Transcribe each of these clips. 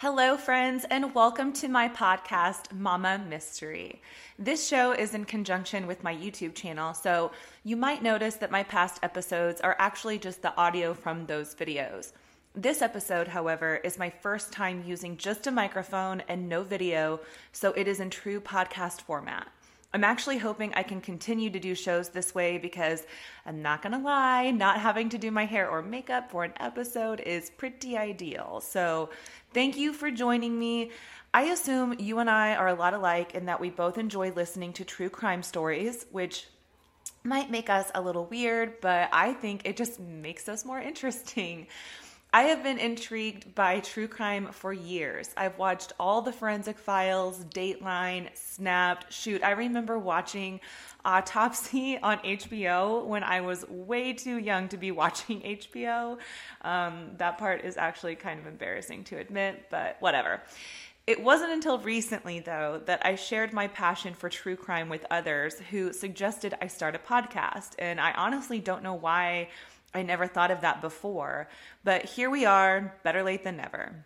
Hello, friends, and welcome to my podcast, Mama Mystery. This show is in conjunction with my YouTube channel, so you might notice that my past episodes are actually just the audio from those videos. This episode, however, is my first time using just a microphone and no video, so it is in true podcast format. I'm actually hoping I can continue to do shows this way because I'm not gonna lie, not having to do my hair or makeup for an episode is pretty ideal. So, thank you for joining me. I assume you and I are a lot alike in that we both enjoy listening to true crime stories, which might make us a little weird, but I think it just makes us more interesting. I have been intrigued by true crime for years. I've watched all the forensic files, Dateline, Snapped. Shoot, I remember watching Autopsy on HBO when I was way too young to be watching HBO. Um, that part is actually kind of embarrassing to admit, but whatever. It wasn't until recently, though, that I shared my passion for true crime with others who suggested I start a podcast. And I honestly don't know why I never thought of that before, but here we are, better late than never.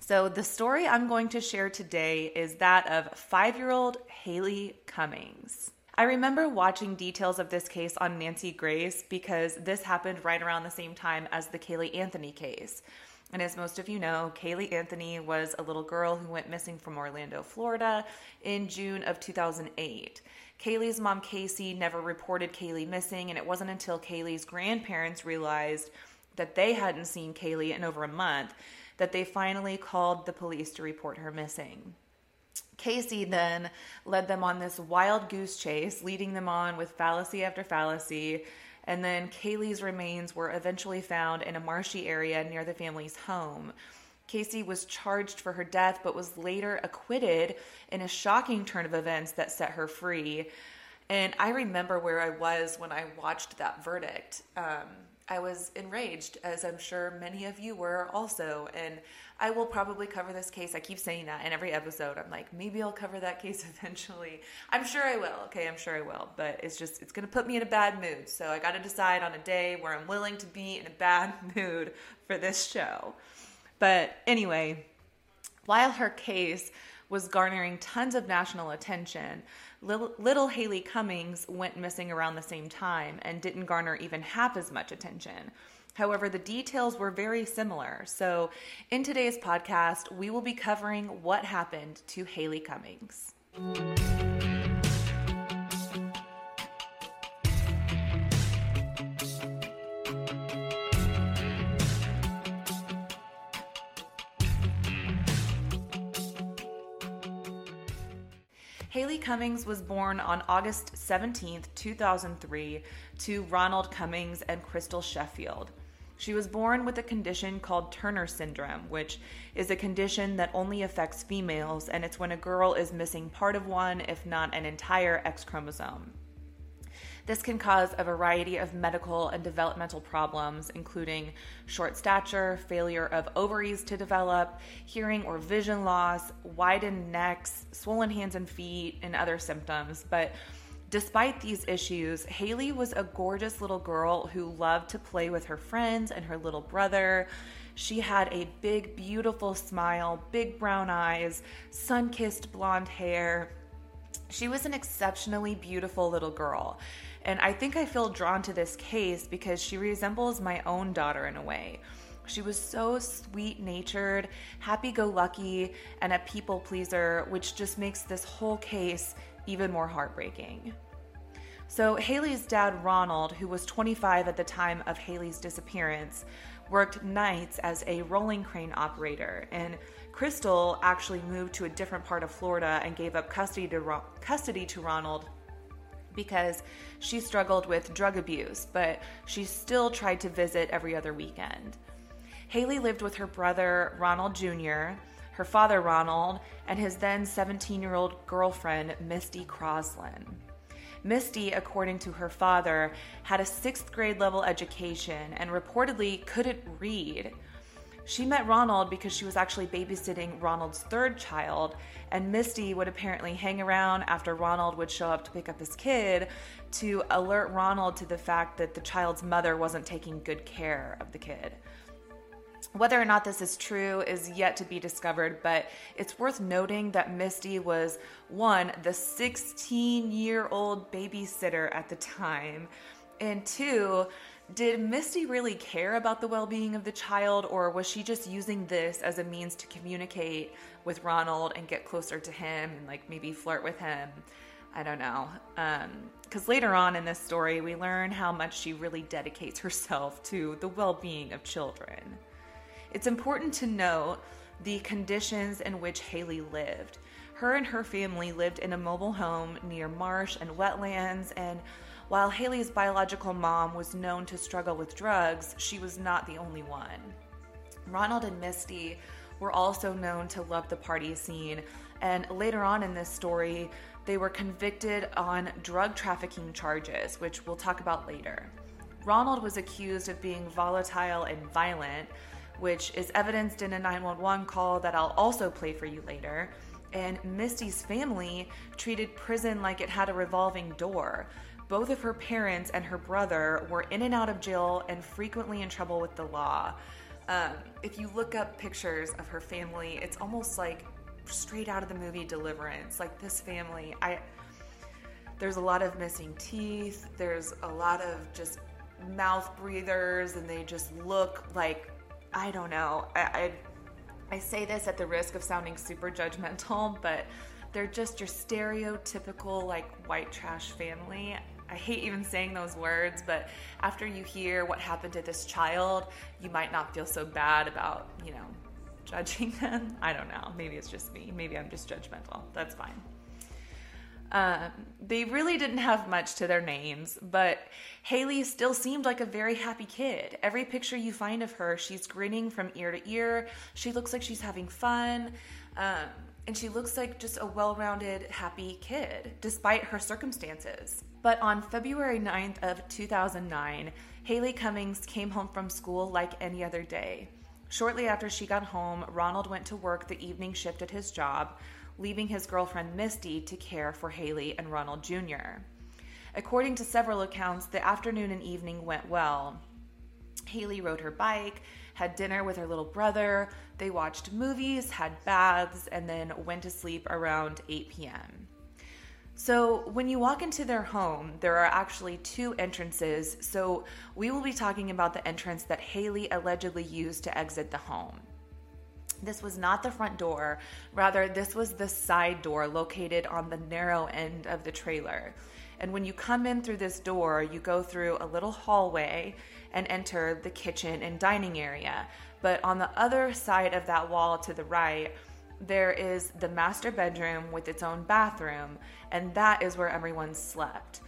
So, the story I'm going to share today is that of five year old Haleigh Cummings. I remember watching details of this case on Nancy Grace because this happened right around the same time as the Caylee Anthony case. And as most of you know, Caylee Anthony was a little girl who went missing from Orlando, Florida in June of 2008. Caylee's mom, Casey, never reported Caylee missing, and it wasn't until Caylee's grandparents realized that they hadn't seen Caylee in over a month that they finally called the police to report her missing. Casey then led them on this wild goose chase, leading them on with fallacy after fallacy. And then Caylee's remains were eventually found in a marshy area near the family's home. Casey was charged for her death, but was later acquitted in a shocking turn of events that set her free. And I remember where I was when I watched that verdict. Um, I was enraged, as I'm sure many of you were also. And I will probably cover this case. I keep saying that in every episode. I'm like, maybe I'll cover that case eventually. I'm sure I will. Okay, I'm sure I will. But it's just, it's going to put me in a bad mood. So I got to decide on a day where I'm willing to be in a bad mood for this show. But anyway, while her case was garnering tons of national attention, little, little Haleigh Cummings went missing around the same time and didn't garner even half as much attention. However, the details were very similar. So, in today's podcast, we will be covering what happened to Haleigh Cummings. Cummings was born on August 17, 2003, to Ronald Cummings and Crystal Sheffield. She was born with a condition called Turner syndrome, which is a condition that only affects females, and it's when a girl is missing part of one, if not an entire X chromosome. This can cause a variety of medical and developmental problems, including short stature, failure of ovaries to develop, hearing or vision loss, widened necks, swollen hands and feet, and other symptoms. But Despite these issues, Haleigh was a gorgeous little girl who loved to play with her friends and her little brother. She had a big, beautiful smile, big brown eyes, sun kissed blonde hair. She was an exceptionally beautiful little girl. And I think I feel drawn to this case because she resembles my own daughter in a way. She was so sweet natured, happy go lucky, and a people pleaser, which just makes this whole case even more heartbreaking. So, Haleigh's dad, Ronald, who was 25 at the time of Haleigh's disappearance, worked nights as a rolling crane operator, and Crystal actually moved to a different part of Florida and gave up custody to, custody to Ronald because she struggled with drug abuse, but she still tried to visit every other weekend. Haleigh lived with her brother, Ronald Jr., her father, Ronald, and his then 17 year old girlfriend, Misty Croslin. Misty, according to her father, had a sixth grade level education and reportedly couldn't read. She met Ronald because she was actually babysitting Ronald's third child, and Misty would apparently hang around after Ronald would show up to pick up his kid to alert Ronald to the fact that the child's mother wasn't taking good care of the kid. Whether or not this is true is yet to be discovered, but it's worth noting that Misty was one, the 16 year old babysitter at the time, and two, did Misty really care about the well being of the child, or was she just using this as a means to communicate with Ronald and get closer to him and like maybe flirt with him? I don't know. Because um, later on in this story, we learn how much she really dedicates herself to the well being of children. It's important to note the conditions in which Haleigh lived. Her and her family lived in a mobile home near marsh and wetlands, and while Haleigh's biological mom was known to struggle with drugs, she was not the only one. Ronald and Misty were also known to love the party scene, and later on in this story, they were convicted on drug trafficking charges, which we'll talk about later. Ronald was accused of being volatile and violent, which is evidenced in a 911 call that I'll also play for you later. And Misty's family treated prison like it had a revolving door. Both of her parents and her brother were in and out of jail and frequently in trouble with the law. Um, if you look up pictures of her family, it's almost like straight out of the movie Deliverance. Like this family, I there's a lot of missing teeth. There's a lot of just mouth breathers, and they just look like I don't know. I, I, I say this at the risk of sounding super judgmental, but they're just your stereotypical like white trash family. I hate even saying those words, but after you hear what happened to this child, you might not feel so bad about, you know, judging them. I don't know. Maybe it's just me. Maybe I'm just judgmental. That's fine. Um, they really didn't have much to their names, but Haleigh still seemed like a very happy kid. Every picture you find of her, she's grinning from ear to ear. She looks like she's having fun. Um, and she looks like just a well rounded, happy kid, despite her circumstances. But on February 9th of 2009, Haleigh Cummings came home from school like any other day. Shortly after she got home, Ronald went to work the evening shift at his job, leaving his girlfriend Misty to care for Haleigh and Ronald Jr. According to several accounts, the afternoon and evening went well. Haleigh rode her bike, had dinner with her little brother, they watched movies, had baths, and then went to sleep around 8 p.m. So, when you walk into their home, there are actually two entrances. So, we will be talking about the entrance that Haleigh allegedly used to exit the home. This was not the front door, rather, this was the side door located on the narrow end of the trailer. And when you come in through this door, you go through a little hallway and enter the kitchen and dining area. But on the other side of that wall to the right, there is the master bedroom with its own bathroom, and that is where everyone slept.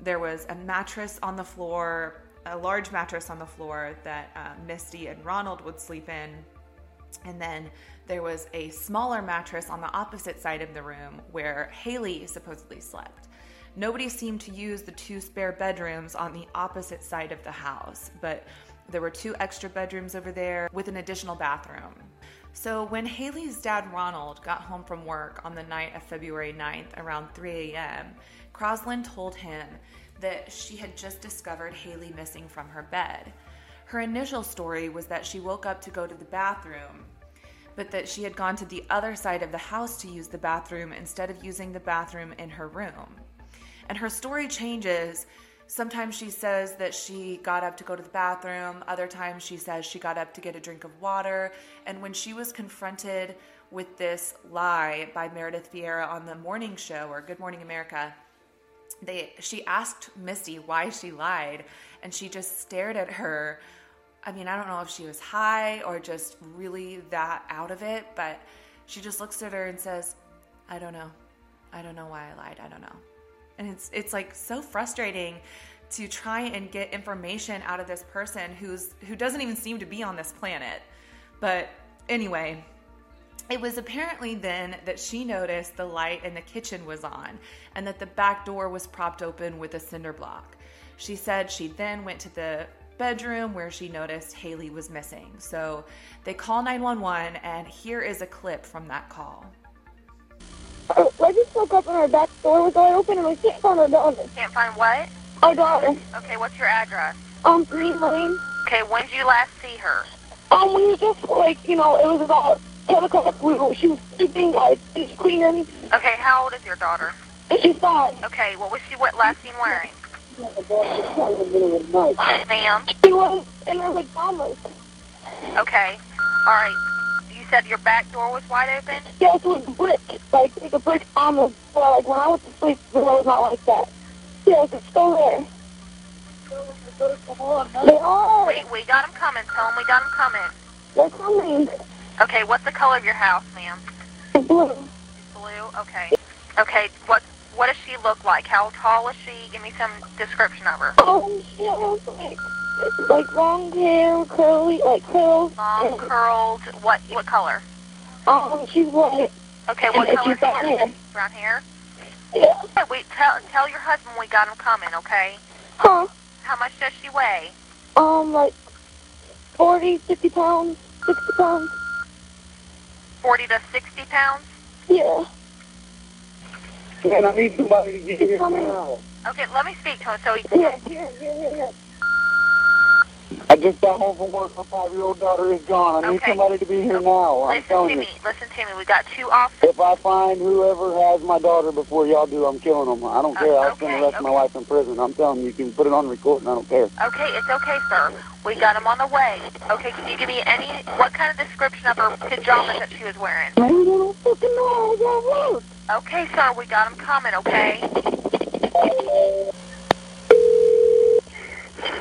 There was a mattress on the floor, a large mattress on the floor that uh, Misty and Ronald would sleep in. And then there was a smaller mattress on the opposite side of the room where Haleigh supposedly slept. Nobody seemed to use the two spare bedrooms on the opposite side of the house, but there were two extra bedrooms over there with an additional bathroom. So, when Haleigh's dad Ronald got home from work on the night of February 9th around 3 a.m., Croslin told him that she had just discovered Haleigh missing from her bed. Her initial story was that she woke up to go to the bathroom, but that she had gone to the other side of the house to use the bathroom instead of using the bathroom in her room. And her story changes Sometimes she says that she got up to go to the bathroom. Other times she says she got up to get a drink of water. And when she was confronted with this lie by Meredith Vieira on the morning show or Good Morning America, they she asked Misty why she lied, and she just stared at her. I mean, I don't know if she was high or just really that out of it, but she just looks at her and says, "I don't know. I don't know why I lied. I don't know." And it's it's like so frustrating to try and get information out of this person who's who doesn't even seem to be on this planet. But anyway, it was apparently then that she noticed the light in the kitchen was on and that the back door was propped open with a cinder block. She said she then went to the bedroom where she noticed Haleigh was missing. So they call 911 and here is a clip from that call. Oh, I just woke up and our back door was all open and we can't find our daughter. Can't find what? Our daughter. Okay, what's your address? Um, Green Lane. Okay, when did you last see her? Um, we were just like, you know, it was about 10 o'clock. We were, she was sleeping. I finished cleaning. Okay, how old is your daughter? She's five. Okay, what was she what last seen wearing? Ma'am. she was in her pajamas. Okay. All right. Said your back door was wide open? Yes, it was brick. Like, like a brick on the floor. Like, when I went to sleep, the door was not like that. Yes, it's still there. They are. We, we got them coming. Tell them we got them coming. They're coming. Okay, what's the color of your house, ma'am? Blue. Blue? Okay. Okay, what what does she look like? How tall is she? Give me some description of her. Um, she looks like, like long hair, curly, like curls. Long, and, curled, what what color? Um, she's white. Okay, what And color she's brown hair. Brown hair? Yeah. Okay, we tell tell your husband we got him coming, okay? Huh? How much does she weigh? Um, like 40, 50 pounds, 60 pounds. 40 to 60 pounds? Yeah. Man, I need somebody to get here now. Okay, let me speak to him. So he, Yeah, here, here, here, here. I just got home from work. My five-year-old daughter is gone. I need Okay. somebody to be here now. I'm listen to telling you. me. Listen to me. We got two officers. If I find whoever has my daughter before y'all do, I'm killing them. I don't Uh, care. I'll spend the rest of my life in prison. I'm telling you, you can put it on recording. I don't care. Okay, it's okay, sir. We got him on the way. Okay, can you give me any, what kind of description of her pajamas that she was wearing? I don't fucking know. I work. Okay, sir, we got him coming, okay?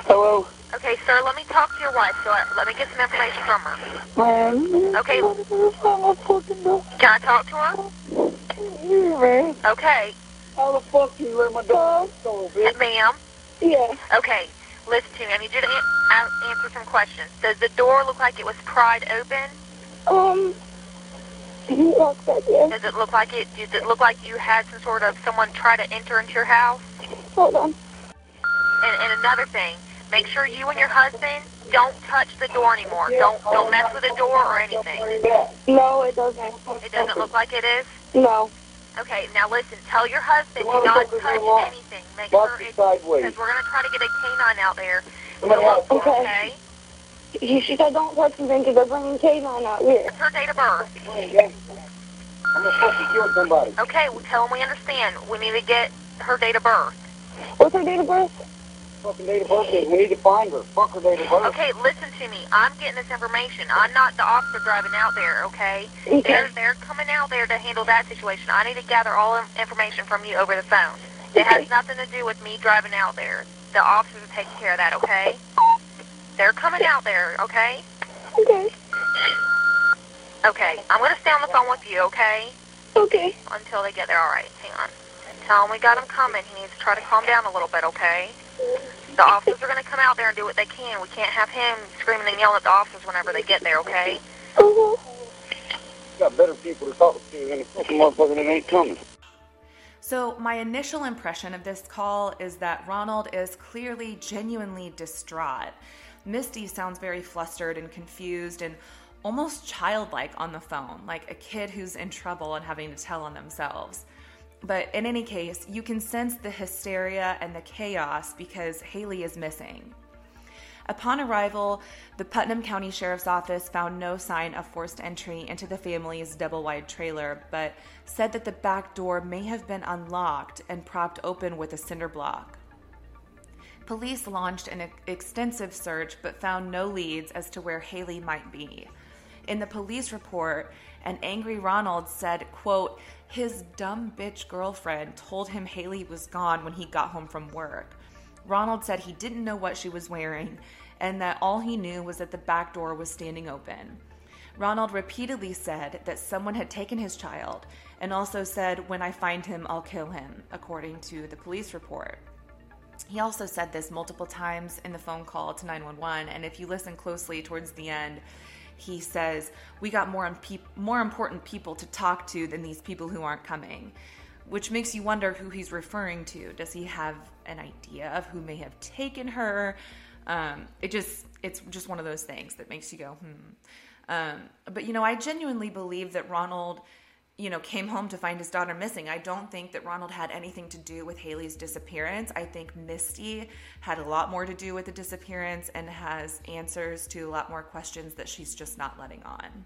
Hello? Okay, sir, let me talk to your wife. So uh, let me get some information from her. Okay. I don't fucking know. Can I talk to her? Okay, How the fuck you let my daughter go, bitch? ma'am. Yeah. Okay, listen to me. I need you to an- answer some questions. Does the door look like it was pried open? Um, you lock that, yeah. Does it look like it? Does it look like you had some sort of someone try to enter into your house? Hold on. And, and another thing, make sure you and your husband don't touch the door anymore. Don't don't mess with the door or anything. No, it doesn't. It doesn't look like it is. No. Okay, now listen. Tell your husband do not touch anything. Make Walk sure it it's sideways. because we're gonna try to get a canine out there. to look Okay. okay? She, she said don't touch anything because they're bringing K9 out here. What's her date of birth? I'm gonna fucking kill somebody. Okay, well, tell him we understand. We need to get her date of birth. What's her date of birth? Fucking date of birth is. We need to find her. Fuck her date of birth. Okay, listen to me. I'm getting this information. I'm not the officer driving out there, okay? Okay. They're they're coming out there to handle that situation. I need to gather all information from you over the phone. It has nothing to do with me driving out there. The officers are taking care of that, okay? They're coming out there, okay? Okay. Okay, I'm gonna stay on the phone with you, okay? Okay. Until they get there. All right, hang on. Tell him we got him coming. He needs to try to calm down a little bit, okay? The officers are gonna come out there and do what they can. We can't have him screaming and yelling at the officers whenever they get there, okay? Got better people to talk to than a fucking motherfucker that ain't coming. So, my initial impression of this call is that Ronald is clearly genuinely distraught. Misty sounds very flustered and confused and almost childlike on the phone, like a kid who's in trouble and having to tell on themselves. But in any case, you can sense the hysteria and the chaos because Haleigh is missing. Upon arrival, the Putnam County Sheriff's Office found no sign of forced entry into the family's double wide trailer, but said that the back door may have been unlocked and propped open with a cinder block. Police launched an extensive search but found no leads as to where Haleigh might be. In the police report, an angry Ronald said, quote, his dumb bitch girlfriend told him Haleigh was gone when he got home from work. Ronald said he didn't know what she was wearing and that all he knew was that the back door was standing open. Ronald repeatedly said that someone had taken his child and also said, When I find him, I'll kill him, according to the police report. He also said this multiple times in the phone call to 911, and if you listen closely towards the end, he says, We got more, more important people to talk to than these people who aren't coming, which makes you wonder who he's referring to. Does he have an idea of who may have taken her? Um, it just, it's just one of those things that makes you go, hmm. Um, but you know, I genuinely believe that Ronald you know, came home to find his daughter missing. I don't think that Ronald had anything to do with Haleigh's disappearance. I think Misty had a lot more to do with the disappearance and has answers to a lot more questions that she's just not letting on.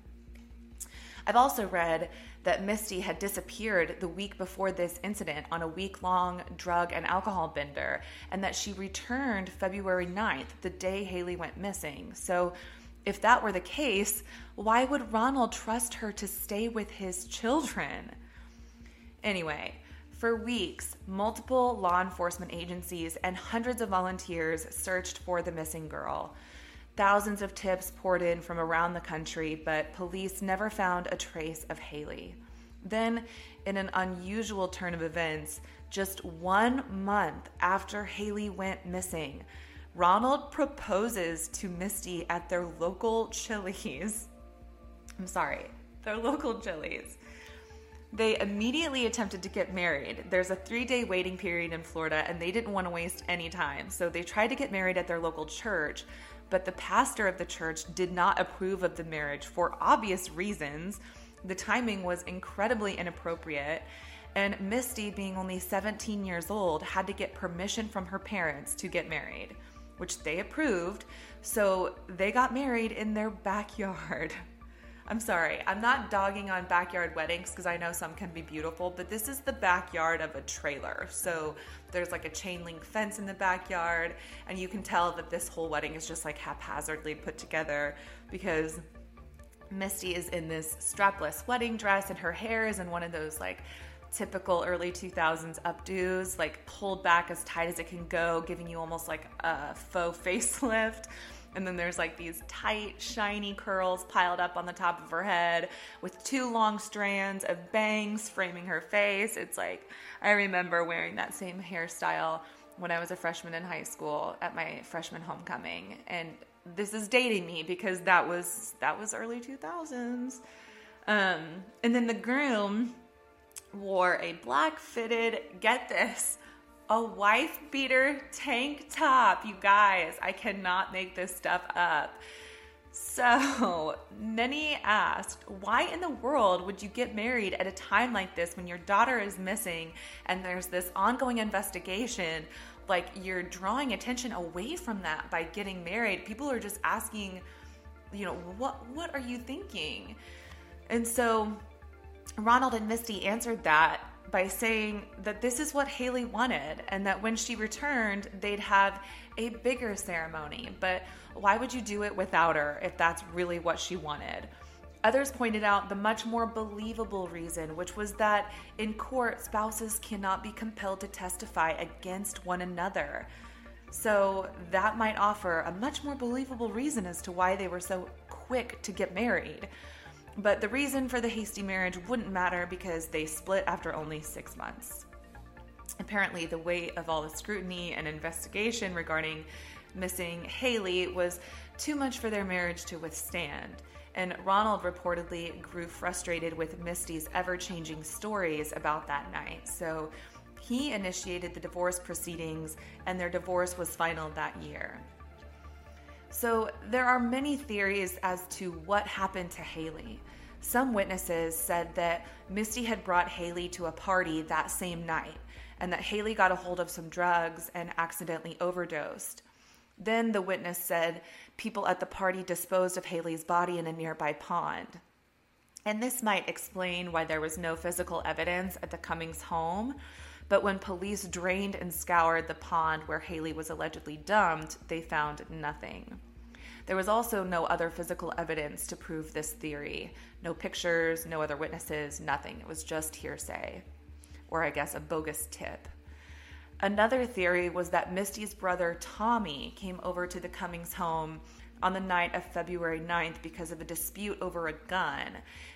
I've also read that Misty had disappeared the week before this incident on a week long drug and alcohol bender, and that she returned February 9th, the day Haleigh went missing. So, if that were the case, why would Ronald trust her to stay with his children? Anyway, for weeks, multiple law enforcement agencies and hundreds of volunteers searched for the missing girl. Thousands of tips poured in from around the country, but police never found a trace of Haleigh. Then, in an unusual turn of events, just one month after Haleigh went missing, Ronald proposes to Misty at their local Chili's. I'm sorry, their local Chili's. They immediately attempted to get married. There's a three day waiting period in Florida, and they didn't want to waste any time. So they tried to get married at their local church, but the pastor of the church did not approve of the marriage for obvious reasons. The timing was incredibly inappropriate, and Misty, being only 17 years old, had to get permission from her parents to get married, which they approved. So they got married in their backyard. I'm sorry, I'm not dogging on backyard weddings because I know some can be beautiful, but this is the backyard of a trailer. So there's like a chain link fence in the backyard, and you can tell that this whole wedding is just like haphazardly put together because Misty is in this strapless wedding dress, and her hair is in one of those like typical early 2000s updos, like pulled back as tight as it can go, giving you almost like a faux facelift. And then there's like these tight, shiny curls piled up on the top of her head with two long strands of bangs framing her face. It's like, I remember wearing that same hairstyle when I was a freshman in high school at my freshman homecoming. And this is dating me because that was that was early 2000s. Um, and then the groom wore a black fitted, get this, a wife beater tank top. You guys, I cannot make this stuff up. So, many asked, why in the world would you get married at a time like this when your daughter is missing and there's this ongoing investigation? Like, you're drawing attention away from that by getting married. People are just asking, you know, what what are you thinking? And so Ronald and Misty answered that by saying that this is what Haleigh wanted and that when she returned, they'd have a bigger ceremony. But why would you do it without her if that's really what she wanted? Others pointed out the much more believable reason, which was that in court, spouses cannot be compelled to testify against one another. So that might offer a much more believable reason as to why they were so quick to get married. But the reason for the hasty marriage wouldn't matter because they split after only six months. Apparently, the weight of all the scrutiny and investigation regarding missing Haleigh was too much for their marriage to withstand. And Ronald reportedly grew frustrated with Misty's ever changing stories about that night. So he initiated the divorce proceedings, and their divorce was final that year. So there are many theories as to what happened to Haleigh. Some witnesses said that Misty had brought Haleigh to a party that same night and that Haleigh got a hold of some drugs and accidentally overdosed. Then the witness said people at the party disposed of Haleigh's body in a nearby pond. And this might explain why there was no physical evidence at the Cummings home. But when police drained and scoured the pond where Haleigh was allegedly dumped, they found nothing. There was also no other physical evidence to prove this theory no pictures, no other witnesses, nothing. It was just hearsay, or I guess a bogus tip. Another theory was that Misty's brother Tommy came over to the Cummings home on the night of February 9th because of a dispute over a gun.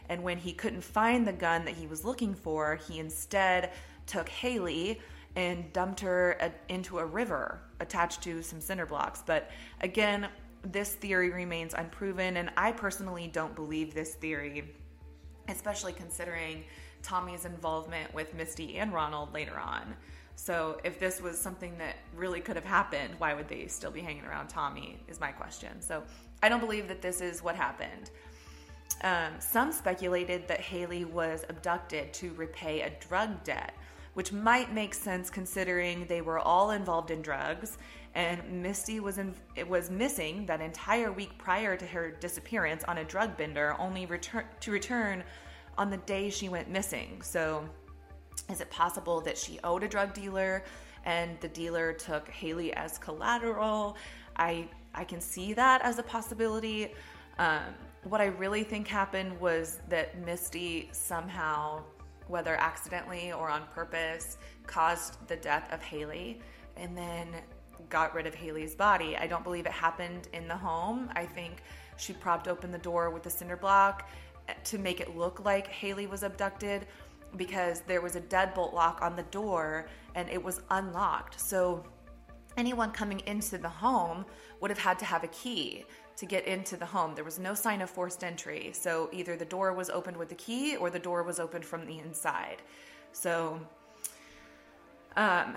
And when he couldn't find the gun that he was looking for, he instead took Haleigh and dumped her into a river attached to some cinder blocks. But again, this theory remains unproven, and I personally don't believe this theory, especially considering Tommy's involvement with Misty and Ronald later on. So, if this was something that really could have happened, why would they still be hanging around Tommy? Is my question. So, I don't believe that this is what happened. Um, some speculated that Haleigh was abducted to repay a drug debt, which might make sense considering they were all involved in drugs and Misty was in, was missing that entire week prior to her disappearance on a drug bender, only return to return on the day she went missing. So, is it possible that she owed a drug dealer and the dealer took Haleigh as collateral? I I can see that as a possibility. Um, what I really think happened was that Misty somehow, whether accidentally or on purpose, caused the death of Haleigh, and then got rid of Haleigh's body. I don't believe it happened in the home. I think she propped open the door with a cinder block to make it look like Haleigh was abducted because there was a deadbolt lock on the door and it was unlocked. So anyone coming into the home would have had to have a key to get into the home. There was no sign of forced entry. So either the door was opened with the key or the door was opened from the inside. So um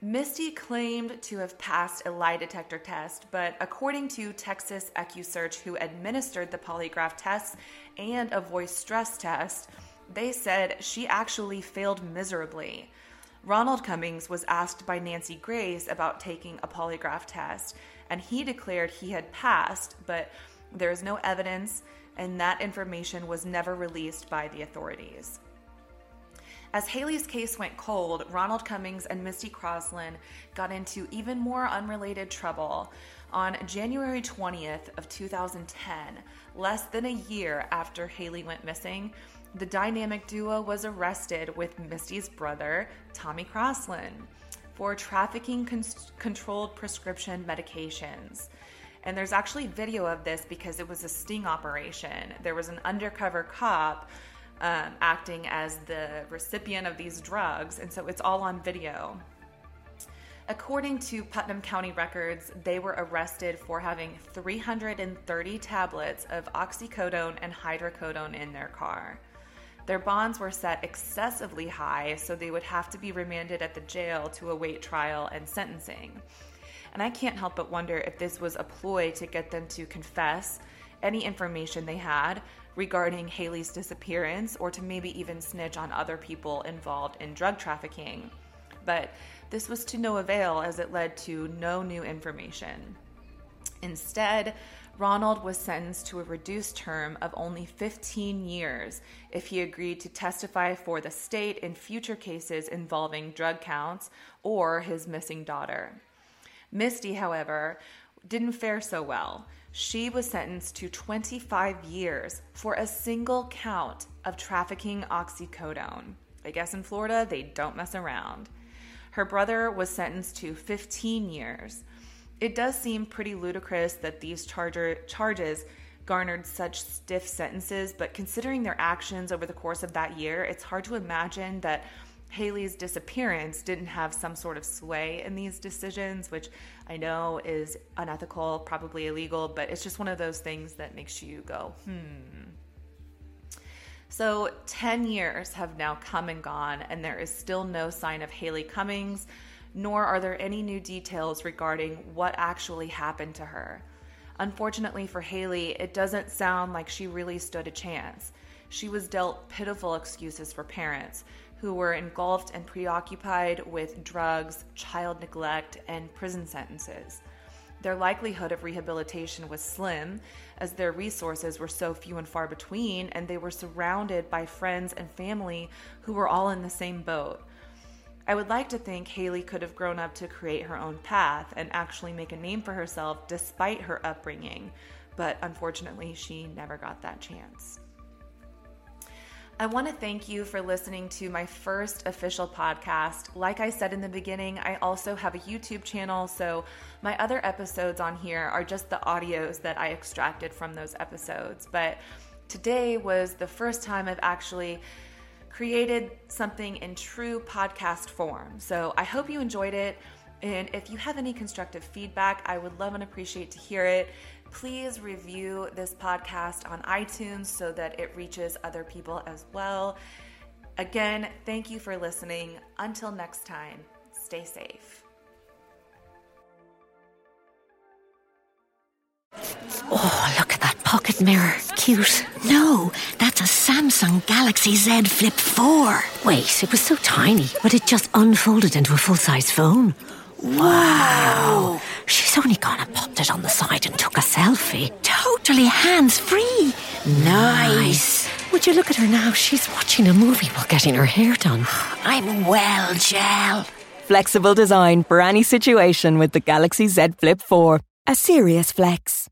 Misty claimed to have passed a lie detector test, but according to Texas EquuSearch, who administered the polygraph tests and a voice stress test, they said she actually failed miserably. Ronald Cummings was asked by Nancy Grace about taking a polygraph test, and he declared he had passed, but there is no evidence, and that information was never released by the authorities. As Haleigh's case went cold, Ronald Cummings and Misty Croslin got into even more unrelated trouble. On January 20th of 2010, less than a year after Haleigh went missing, the dynamic duo was arrested with Misty's brother, Tommy Croslin, for trafficking con- controlled prescription medications. And there's actually video of this because it was a sting operation. There was an undercover cop um, acting as the recipient of these drugs, and so it's all on video. According to Putnam County records, they were arrested for having 330 tablets of oxycodone and hydrocodone in their car. Their bonds were set excessively high, so they would have to be remanded at the jail to await trial and sentencing. And I can't help but wonder if this was a ploy to get them to confess any information they had regarding Haleigh's disappearance or to maybe even snitch on other people involved in drug trafficking. But this was to no avail as it led to no new information. Instead, Ronald was sentenced to a reduced term of only 15 years if he agreed to testify for the state in future cases involving drug counts or his missing daughter. Misty, however, didn't fare so well. She was sentenced to 25 years for a single count of trafficking oxycodone. I guess in Florida, they don't mess around. Her brother was sentenced to 15 years. It does seem pretty ludicrous that these charger, charges garnered such stiff sentences, but considering their actions over the course of that year, it's hard to imagine that Haleigh's disappearance didn't have some sort of sway in these decisions, which I know is unethical, probably illegal, but it's just one of those things that makes you go, hmm. So, 10 years have now come and gone, and there is still no sign of Haleigh Cummings, nor are there any new details regarding what actually happened to her. Unfortunately for Haleigh, it doesn't sound like she really stood a chance. She was dealt pitiful excuses for parents who were engulfed and preoccupied with drugs, child neglect, and prison sentences. Their likelihood of rehabilitation was slim, as their resources were so few and far between, and they were surrounded by friends and family who were all in the same boat. I would like to think Haleigh could have grown up to create her own path and actually make a name for herself despite her upbringing, but unfortunately, she never got that chance. I want to thank you for listening to my first official podcast. Like I said in the beginning, I also have a YouTube channel, so my other episodes on here are just the audios that I extracted from those episodes. But today was the first time I've actually created something in true podcast form. So I hope you enjoyed it. And if you have any constructive feedback, I would love and appreciate to hear it. Please review this podcast on iTunes so that it reaches other people as well. Again, thank you for listening. Until next time, stay safe. Oh, look pocket mirror. Cute. No, that's a Samsung Galaxy Z Flip 4. Wait, it was so tiny, but it just unfolded into a full size phone. Wow. She's only gone and popped it on the side and took a selfie. Totally hands free. Nice. Would you look at her now? She's watching a movie while getting her hair done. I'm well, Gel. Flexible design for any situation with the Galaxy Z Flip 4. A serious flex.